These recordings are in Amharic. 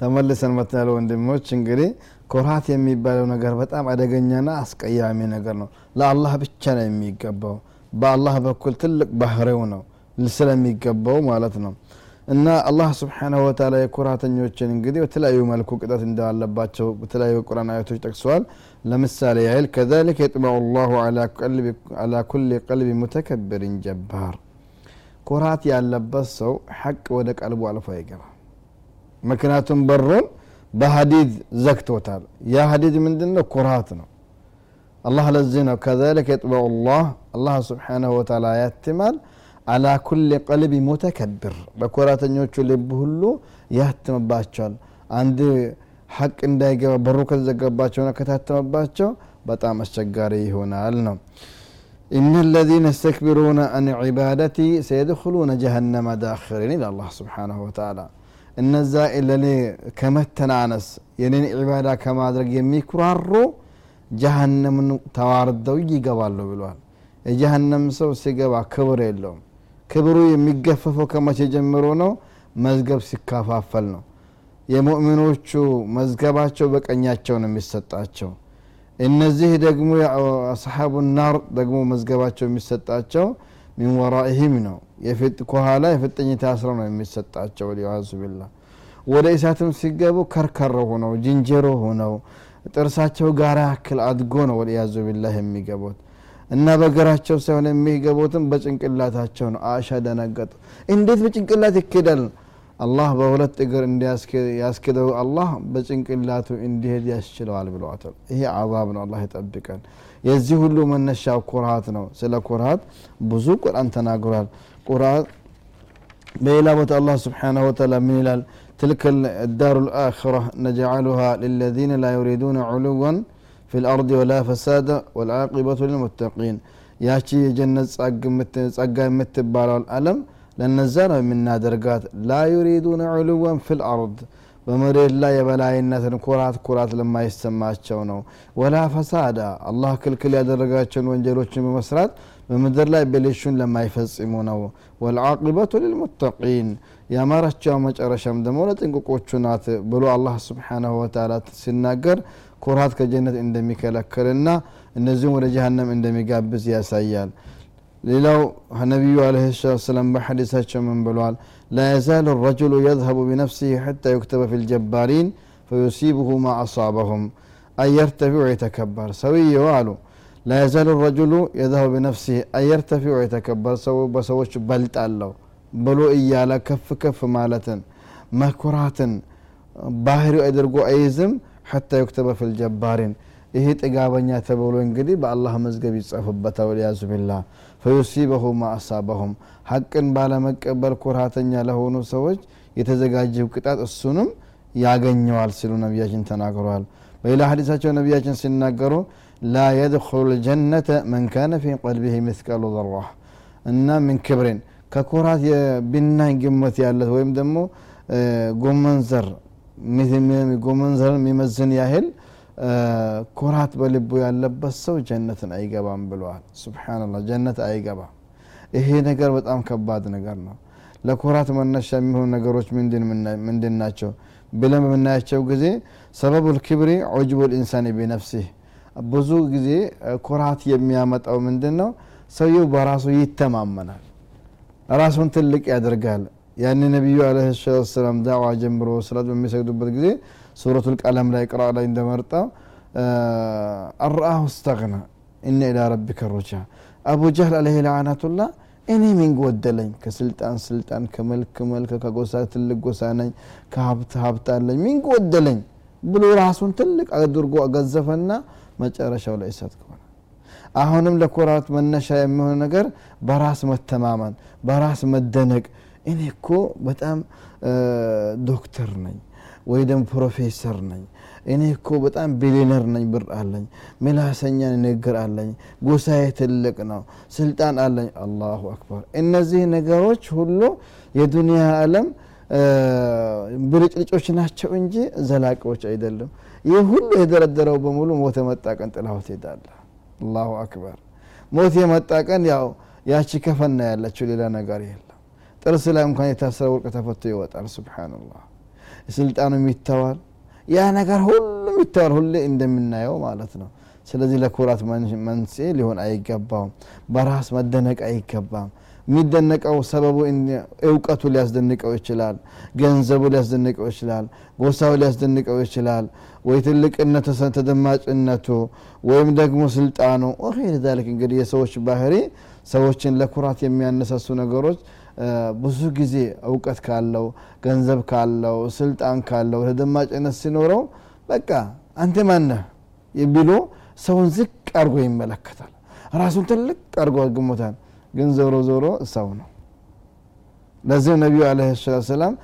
ተመልሰን መጥተናል ወንድሞች። እንግዲህ ኩራት የሚባለው ነገር በጣም አደገኛና አስቀያሚ ነገር ነው። ለአላህ ብቻ ነው የሚገባው። በአላህ በኩል ትልቅ ባህሪው ነው ስለሚገባው ማለት ነው እና አላህ ስብሓናሁ ወተላ የኩራተኞችን እንግዲህ በተለያዩ መልኩ ቅጣት እንዳለባቸው በተለያዩ ቁርአን አያቶች ጠቅሰዋል። ለምሳሌ ያህል ከዛሊከ የጥበዑ ላሁ አላ ኩል ቀልቢ ሙተከብርን ጀባር። ኩራት ያለበት ሰው ሐቅ ወደ ቀልቡ አልፎ አይገባ ምክንያቱም በሩን በሀዲድ ዘግቶታል። ያ ሀዲድ ምንድን ነው ኩራት ነው። አላህ ለዚህ ነው ከዛሊከ የጥበዑ ላህ አላህ ስብሓናሁ ወተላ ያትማል አላ ኩል ቀልቢ ሙተከብር በኩራተኞቹ ልብ ሁሉ ያትምባቸዋል አንድ ሐቅ እንዳይገባ በሩ ከተዘገባቸውና ከታተመባቸው በጣም አስቸጋሪ ይሆናል ነው إن الذين يستكبرون عن عبادتي سيدخلون جهنم داخرين إلى الله سبحانه وتعالى እነዛ ለኔ ከመተናነስ የኔን ዒባዳ ከማድረግ የሚኩራሩ ጀሃነምን ተዋርደው ይገባሉ ብለዋል የጀሃነም ሰው ሲገባ ክብር የለውም ክብሩ የሚገፈፈው ከመቼ ጀምሮ ነው? መዝገብ ሲከፋፈል ነው። የሙእሚኖቹ መዝገባቸው በቀኛቸው ነው የሚሰጣቸው። እነዚህ ደግሞ አስሓቡ ናር ደግሞ መዝገባቸው የሚሰጣቸው ሚን ወራኢህም ነው። ከኋላ የፍጥኝ ታስረው ነው የሚሰጣቸው። ወሊያዙ ቢላ ወደ እሳትም ሲገቡ ከርከሮ ሆነው ጅንጀሮ ሆነው ጥርሳቸው ጋር ያክል አድጎ ነው ወሊያዙ ቢላህ የሚገቡት እና በእግራቸው ሳይሆን የሚገቡትም በጭንቅላታቸው ነው አሻ ደነገጡ እንዴት በጭንቅላት ይኬዳል አላህ በሁለት እግር ያስክደው አላህ በጭንቅላቱ እንዲሄድ ያስችለዋል ብለዋታል ይሄ አዛብ ነው አላህ ይጠብቀን የዚህ ሁሉ መነሻው ኩርሃት ነው ስለ ኩርሃት ብዙ ቁርአን ተናግሯል ቁርአን በሌላ ቦታ አላህ ስብሓናሁ ወተላ ምን ይላል تلك الدار الآخرة نجعلها للذين لا يريدون علوا في الأرض ولا فسادا والعاقبة للمتقين ያቺ የጀነት ጸጋ የምትባለው አለም ለነዛ ነው የምናደርጋት ላ ዩሪዱነ ዑሉወን ፊ ልአርድ በመሬት ላይ የበላይነትን ኩራት ኩራት ለማይሰማቸው ነው ወላ ፈሳዳ አላህ ክልክል ያደረጋቸውን ወንጀሎችን በመስራት በምድር ላይ ብልሹን ለማይፈጽሙ ነው ወልዓቂበቱ ልልሙተቂን የአማራቸው መጨረሻም ደግሞ ለጥንቅቆቹ ናት ብሎ አላህ ስብሓናሁ ወተላ ሲናገር ኩራት ከጀነት እንደሚከለክልና እነዚሁም ወደ ጀሃነም እንደሚጋብዝ ያሳያል። ሌላው ነቢዩ አለህ ሰላት ሰላም በሐዲሳቸው ምን ብለዋል ላ የዛሉ ረጅሉ የዝሀቡ ቢነፍሲህ ሕታ ዩክተበ ፊ ልጀባሪን ፈዩሲብሁ ማ አሳበሁም። አየርተፊዑ የተከበር ሰውየው አሉ። ላ የዛሉ ረጅሉ የዝሀቡ ቢነፍሲህ አየርተፊዑ የተከበር ሰው በሰዎች በልጣለሁ ብሎ እያለ ከፍ ከፍ ማለትን መኩራትን ባህሪው አድርጎ አይዝም። ሐታ ዩክተበ ፊል ጀባሪን። ጥጋበኛ ተብሎ እንግዲህ በአላህ መዝገብ ይጻፍበታል። ወልያዙ ቢላ ፈዩሲበሁ ማ አሳበሁም። ባለመቀበል ኩራተኛ ለሆኑ ሰዎች የተዘጋጀው ቅጣት እሱንም ያገኘዋል ሲሉ ነቢያችን ተናግረዋል። በሌላ ሀዲሳቸው ነቢያችን ሲናገሩ ላ የድኩሉ ልጀነተ መን ካነ ፊ ቀልቢህ ምትቀሉ ዘራ እና ምን ክብሬን ከኩራት የብናኝ ግመት ያለት ወይም ደግሞ ጎመን ዘር ጎመን የሚመዝን ያህል ኩራት በልቡ ያለበት ሰው ጀነትን አይገባም ብለዋል። ስብናላህ ጀነት አይገባም። ይሄ ነገር በጣም ከባድ ነገር ነው። ለኩራት መነሻ የሚሆኑ ነገሮች ምንድን ናቸው ብለን በምናያቸው ጊዜ ሰበቡ ልክብሪ ዑጅቡ ልኢንሳን ቢነፍሲህ። ብዙ ጊዜ ኩራት የሚያመጣው ምንድን ነው? ሰውየው በራሱ ይተማመናል ራሱን ትልቅ ያደርጋል። ያን ነቢዩ አለ ሰላት ሰላም ዳዋ ጀምሮ ስላት በሚሰግዱበት ጊዜ ሱረቱ ልቀለም ላይ ቅራ ላይ እንደመርጣ አርአሁ እስተግና እነ ኢላ ረቢከ ሩጃ. አቡ ጀህል አለህ ለዓናቱላ እኔ ምን ጎደለኝ? ከስልጣን ስልጣን ከመልክ መልክ ከጎሳ ትልቅ ጎሳ ነኝ ከሀብት ሀብት አለኝ። ምን ጎደለኝ? ብሎ ራሱን ትልቅ አድርጎ ገዘፈና መጨረሻው ላይ እሳት ከሆነ አሁንም ለኩራት መነሻ የሚሆን ነገር በራስ መተማመን በራስ መደነቅ። እኔ እኮ በጣም ዶክተር ነኝ ወይ ደግሞ ፕሮፌሰር ነኝ። እኔ እኮ በጣም ቢሊነር ነኝ ብር አለኝ ምላሰኛ ንግግር አለኝ ጎሳዬ ትልቅ ነው ስልጣን አለኝ። አላሁ አክበር። እነዚህ ነገሮች ሁሉ የዱንያ አለም ብልጭልጮች ናቸው እንጂ ዘላቂዎች አይደለም ይህ ሁሉ የደረደረው በሙሉ ሞት የመጣ ቀን ጥላው ትሄዳለ አላሁ አክበር። ሞት የመጣ ቀን ያው ያቺ ከፈና ያለችው ሌላ ነገር የለም። ጥርስ ላይ እንኳን የታሰረ ወርቅ ተፈቶ ይወጣል። ስብሓንላህ ስልጣኑም ይተዋል ያ ነገር ሁሉም ይተዋል ሁሌ እንደምናየው ማለት ነው። ስለዚህ ለኩራት መንስኤ ሊሆን አይገባውም። በራስ መደነቅ አይገባም የሚደነቀው ሰበቡ እውቀቱ ሊያስደንቀው ይችላል ገንዘቡ ሊያስደንቀው ይችላል ጎሳው ሊያስደንቀው ይችላል ወይ ትልቅነቱ ተደማጭነቱ ወይም ደግሞ ስልጣኑ። ወይር ዛሊክ እንግዲህ የሰዎች ባህሪ ሰዎችን ለኩራት የሚያነሳሱ ነገሮች ብዙ ጊዜ እውቀት ካለው ገንዘብ ካለው ስልጣን ካለው ተደማጭነት ሲኖረው በቃ አንተ ማነህ ብሎ ሰውን ዝቅ አድርጎ ይመለከታል። ራሱን ትልቅ አድርጎ አግሞታል ግን ዞሮ ዞሮ ሰው ነው። ለዚህ ነቢዩ አለ ሰላም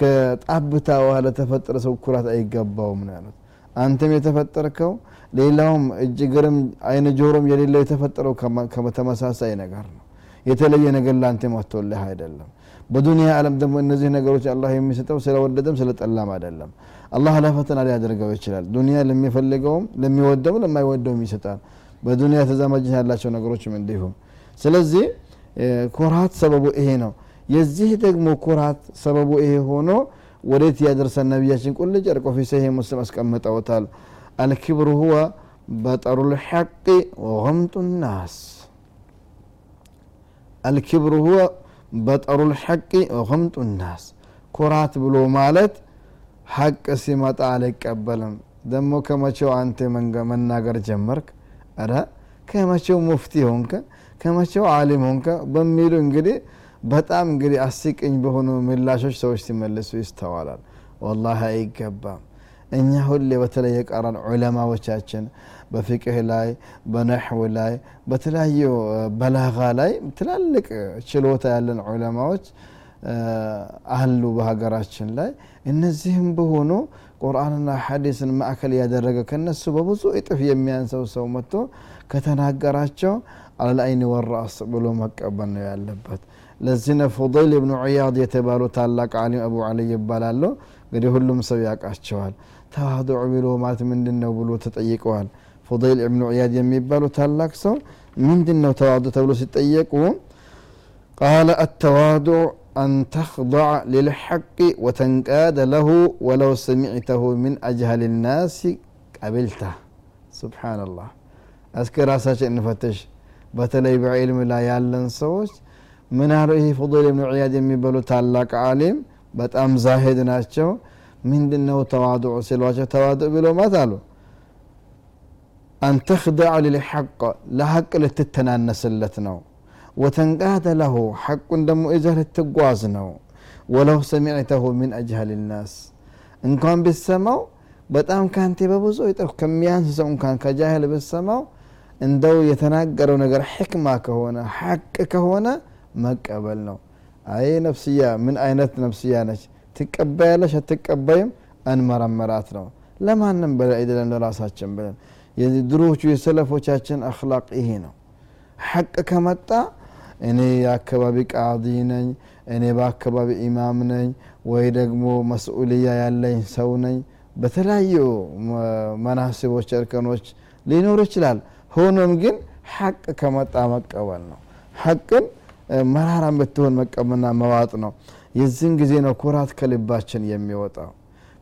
ከጣብታ ውሃ ለተፈጠረ ሰው ኩራት አይገባውም ነው ያሉት። አንተም የተፈጠርከው ሌላውም እጅ ግርም አይነ ጆሮም የሌለው የተፈጠረው ከመተመሳሳይ ነገር ነው። የተለየ ነገር ለአንተ መጥቶልህ አይደለም። በዱንያ ዓለም ደግሞ እነዚህ ነገሮች አላህ የሚሰጠው ስለወደደም ስለጠላም አይደለም። አላህ ለፈተና ሊያደርገው ይችላል። ዱንያ ለሚፈልገውም ለሚወደውም ለማይወደውም ይሰጣል። በዱንያ ተዛማጅነት ያላቸው ነገሮችም እንዲሁም ስለዚህ ኩራት ሰበቡ ይሄ ነው። የዚህ ደግሞ ኩራት ሰበቡ ይሄ ሆኖ ወዴት ያደርሰን? ነቢያችን ቁልጭ አርቆ ፊ ሰሂህ ሙስሊም አስቀምጠውታል። አልክብር ሁወ በጠሩ ልሐቅ ወገምጡ ናስ። አልክብር ሁወ በጠሩ ልሐቅ ወገምጡ ናስ። ኩራት ብሎ ማለት ሐቅ ሲመጣ አልቀበልም። ደግሞ ከመቼው አንተ መናገር ጀመርክ? ረ ከመቼው ሙፍቲ ሆንከ ከመቼው አሊም ሆንከ በሚሉ እንግዲህ በጣም እንግዲህ አስቂኝ በሆኑ ምላሾች ሰዎች ሲመልሱ ይስተዋላል። ወላሂ አይገባም። እኛ ሁሌ በተለይ የቀራን ዑለማዎቻችን በፍቅህ ላይ በነሕው ላይ በተለያዩ በላጋ ላይ ትላልቅ ችሎታ ያለን ዑለማዎች አሉ በሀገራችን ላይ እነዚህም በሆኑ ቁርአንና ሐዲስን ማዕከል ያደረገ ከነሱ በብዙ እጥፍ የሚያንሰው ሰው መጥቶ ከተናገራቸው አልአይን ወራስ ብሎ መቀበል ነው ያለበት። ለዚህ ነው ፉضይል ብኑ ዑያድ የተባሉ ታላቅ አሊም አቡ አልይ ይባላሉ። እንግዲህ ሁሉም ሰው ያውቃቸዋል። ተዋዱዕ ብሎ ማለት ምንድን ነው ብሎ ተጠይቀዋል። ፉضይል ብኑ ዑያድ የሚባሉ ታላቅ ሰው ምንድን ነው ተዋዱ ተብሎ ሲጠየቁ ቃለ አተዋዱዕ أن تخضع للحق وتنقاد له ولو سمعته من أجهل الناس قبلته. سبحان الله. أذكر أساسا فتش. بتلي بعلم لا يعلن سوش من هذه فضيل بن عياد يبلو تعلق عالم بتأم زاهد ناشو من دنه تواضع سلواش تواضع بلو ما تعلو أن تخضع للحق لحق لتتنا نسلتنا ወተንቃደ ለሁ ሐቁን ደግሞ ይዘህ ልትጓዝ ነው። ወለው ሰሚዕተሁ ምን አጅሀል ናስ። እንኳን ብሰማው በጣም ካንቴ በብዙ እጥፍ ከሚያንስ ሰው እንኳን ከጃህል ብሰማው እንደው የተናገረው ነገር ሕክማ ከሆነ ሐቅ ከሆነ መቀበል ነው። አይ ነፍስያ ምን አይነት ነፍስያ ነች? ትቀበያለሽ አትቀበይም? እንመረመራት ነው። ለማንም ብለን አይደለም ለራሳችን ብለን። የድሮዎቹ የሰለፎቻችን አክላቅ ይሄ ነው። ሐቅ ከመጣ እኔ የአካባቢ ቃዲ ነኝ እኔ በአካባቢ ኢማም ነኝ ወይ ደግሞ መስኡልያ ያለኝ ሰው ነኝ። በተለያዩ መናስቦች እርከኖች ሊኖር ይችላል። ሆኖም ግን ሐቅ ከመጣ መቀበል ነው። ሐቅን መራራ ብትሆን መቀበልና መዋጥ ነው። የዚህን ጊዜ ነው ኩራት ከልባችን የሚወጣው።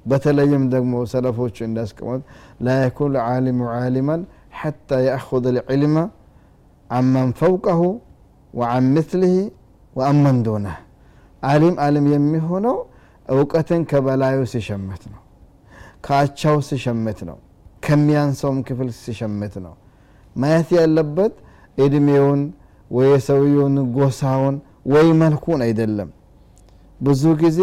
በተለይም ደግሞ ሰለፎቹ እንዳስቀመጥ ላ የኩን ዓሊሙ ዓሊማን ሓታ የአኹذ ልዕልመ አመን ፈውቀሁ ወአን ምትልህ ወአመን ዶነህ አሊም አሊም የሚሆነው እውቀትን ከበላዩ ሲሸምት ነው። ከአቻው ሲሸምት ነው። ከሚያንሰውም ክፍል ሲሸምት ነው። ማየት ያለበት እድሜውን ወይ የሰውየውን ጎሳውን ወይ መልኩን አይደለም። ብዙ ጊዜ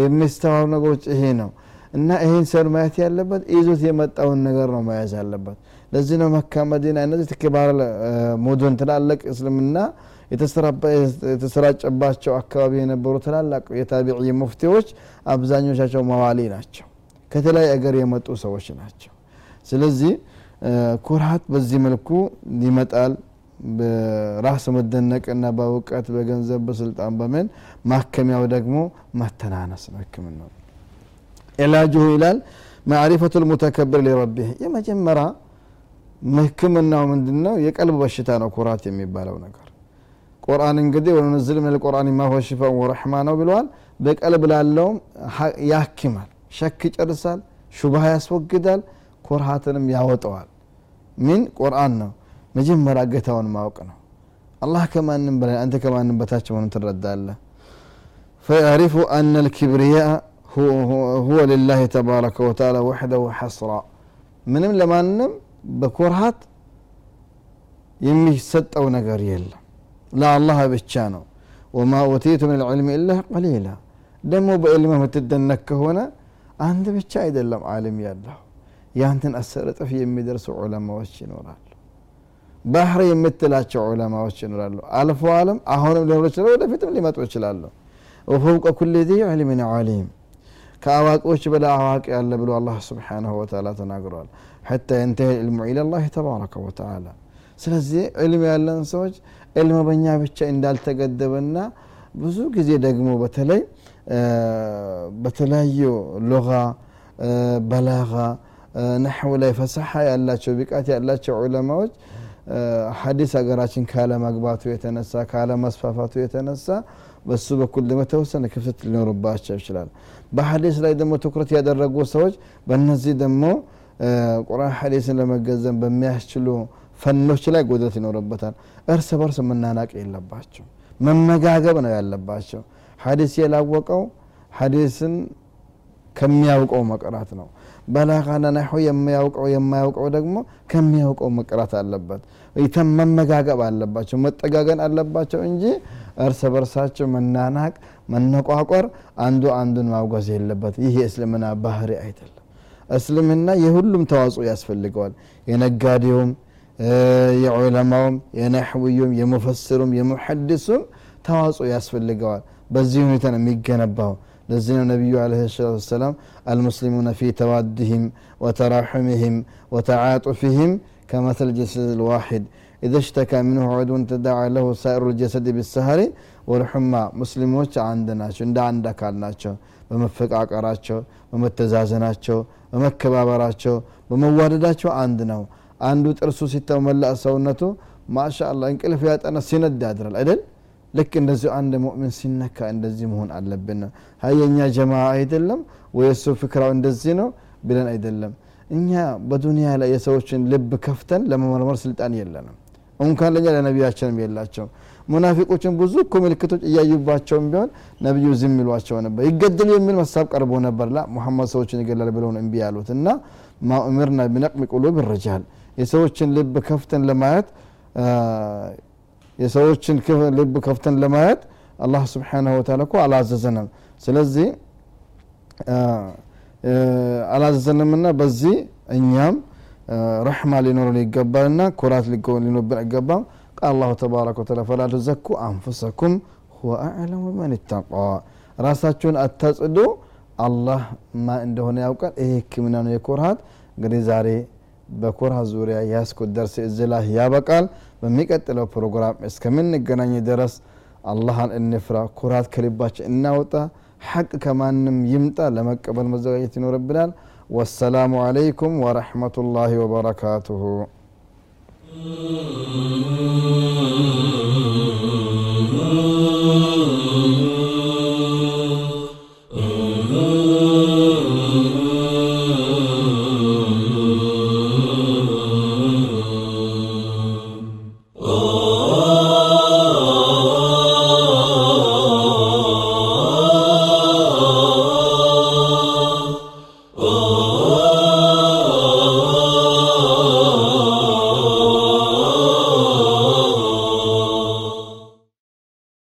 የሚስተዋሉ ነገሮች ይሄ ነው። እና ይህን ሰው ማየት ያለበት ይዞት የመጣውን ነገር ነው መያዝ ያለበት ለዚህ ነው መካ መዲና እነዚህ ክባር ሙዱን ትላልቅ እስልምና የተሰራጨባቸው አካባቢ የነበሩ ትላላቅ የታቢዒ ሙፍቲዎች አብዛኞቻቸው መዋሊ ናቸው። ከተለያየ አገር የመጡ ሰዎች ናቸው። ስለዚህ ኩራት በዚህ መልኩ ይመጣል። በራስ መደነቅና በእውቀት በገንዘብ በስልጣን በምን ማከሚያው ደግሞ መተናነስ ነው ህክምናው። ዕላጅሁ ይላል ማዕሪፈቱ ልሙተከብር ሊረቢህ የመጀመሪያ ህክምናው ምንድን ነው የቀልብ በሽታ ነው ኩራት የሚባለው ነገር። ቁርአን እንግዲህ ወነንዝል ምን ልቁርአን ማ ሁወ ሽፋን ወረሕማ ነው ብለዋል በቀልብ ላለውም ያክማል። ሸክ ይጨርሳል ሹብሃ ያስወግዳል ኩርሃትንም ያወጠዋል። ምን? ቁርአን ነው። መጀመሪያ ጌታውን ማወቅ ነው። አላህ ከማንም በላይ አንተ ከማንም በታች መሆኑን ትረዳለህ። ፈያሪፉ አነ ልኪብርያ ሁወ ልላህ ተባረከ ወተዓላ ወሕደሁ ሐስራ። ምንም ለማንም በኩርሃት የሚሰጠው ነገር የለም። ለአላህ ብቻ ነው። ወማ ኡቲቱ ምን ልዕልም ኢላ ቀሊላ። ደግሞ በዕልም የምትደነቅ ከሆነ አንድ ብቻ አይደለም አlim ያለሁ ያንተን አስር እጥፍ የሚደርሱ ዑለማዎች ይኖራሉ። ባህር የምትላቸው ዑለማዎች ይኖራሉ። አልፎ አለም አሁንም ሊኖሩ ይችላሉ ወደፊትም ሊመጡ ይችላሉ። ወፈውቀ ኩል ዚ ዕልምን ዓሊም ከአዋቂዎች በላይ አዋቂ ያለ ብሎ አላህ ስብሓንሁ ወተዓላ ተናግሯል። ሐታ የንተሄ ዕልሙ ኢለላህ ተባረከ ወተዓላ ስለዚህ ዕልም ያለን ሰዎች ዕልም በኛ ብቻ እንዳልተገደበና ብዙ ጊዜ ደግሞ በተለይ በተለያዩ ሉጋ በላጋ ነሕው ላይ ፈሳሓ ያላቸው ብቃት ያላቸው ዑለማዎች ሀዲስ ሀገራችን ካለመግባቱ የተነሳ ካለመስፋፋቱ የተነሳ በሱ በኩል ደግሞ የተወሰነ ክፍተት ሊኖርባቸው ይችላል። በሀዲስ ላይ ደግሞ ትኩረት ያደረጉ ሰዎች በእነዚህ ደግሞ ቁርአን ሀዲስን ለመገዘም በሚያስችሉ ፈኖች ላይ ጎደት ይኖርበታል። እርስ በርስ መናናቅ የለባቸው መመጋገብ ነው ያለባቸው። ሀዲስ የላወቀው ሀዲስን ከሚያውቀው መቅራት ነው። በላጋና ናሑ የሚያውቀው የማያውቀው ደግሞ ከሚያውቀው መቅራት አለበት። መመጋገብ አለባቸው መጠጋገን አለባቸው እንጂ እርስ በርሳቸው መናናቅ መነቋቆር አንዱ አንዱን ማውገዝ የለበት። ይህ የእስልምና ባህሪ አይደለም። እስልምና የሁሉም ተዋጽኦ ያስፈልገዋል። የነጋዴውም የዑለማውም የነሕውዩም የሙፈስሩም የሙሐድሱም ተዋጽኦ ያስፈልገዋል። በዚህ ሁኔታ ነው የሚገነባው ለዚህ ነው ነቢዩ አለ ሰላት ወሰላም አልሙስሊሙነ ፊ ተዋድህም ወተራሑምህም ወተዓጡፍህም ከመተል ጀሰድ ልዋሒድ إذا اشتكى منه عضو تداعى له سائر الجسد بالسهر والحمى ሙስሊሞች አንድ ናቸው እንደ አንድ አካል ናቸው በመፈቃቀራቸው በመተዛዘናቸው በመከባበራቸው በመዋደዳቸው አንድ ነው አንዱ ጥርሱ ሲተው መላ ሰውነቱ ማሻ አላ እንቅልፍ ያጠነ ሲነድ ያድራል አይደል ልክ እንደዚሁ አንድ ሙእሚን ሲነካ እንደዚህ መሆን አለብን። ሀይ የእኛ ጀማ አይደለም ወይ እሱ ፍክራው እንደዚህ ነው ብለን አይደለም። እኛ በዱንያ ላይ የሰዎችን ልብ ከፍተን ለመመርመር ስልጣን የለንም። እንኳን ለእኛ ለነቢያችንም የላቸው ሙናፊቆችን ብዙ እኮ ምልክቶች እያዩባቸውም ቢሆን ነቢዩ ዝም ይሏቸው ነበር። ይገደሉ የሚል መሳብ ቀርቦ ነበር ላ ሙሐመድ ሰዎችን ይገላል ብለው ነው ያሉት። እና ማ ኡምርና ቢነቅሚ ቁሉብ ርጃል የሰዎችን ልብ ከፍተን ለማየት የሰዎችን ልብ ከፍተን ለማየት አላህ ስብሓናሁ ወተላ እኮ አላዘዘንም። ስለዚህ አላዘዘንምና በዚህ እኛም ረሕማ ሊኖረን ይገባልና ኩራት ሊኖርብን አይገባም። አላሁ ተባረከ ወተላ ፈላ ትዘኩ አንፉሰኩም ሁወ አዕለሙ በመን ይተቃ ራሳችሁን አታጽዱ። አላህ ማ እንደሆነ ያውቃል። ይሄ ህክምና ነው የኩርሃት እንግዲህ ዛሬ በኩርሃት ዙሪያ ያስኩት ደርስ እዚ ላይ ያበቃል። በሚቀጥለው ፕሮግራም እስከምንገናኝ ድረስ አላህን እንፍራ ኩራት ከልባችን እናውጣ ሐቅ ከማንም ይምጣ ለመቀበል መዘጋጀት ይኖርብናል። ወሰላሙ አለይኩም ወረሕመቱላሂ ወበረካቱሁ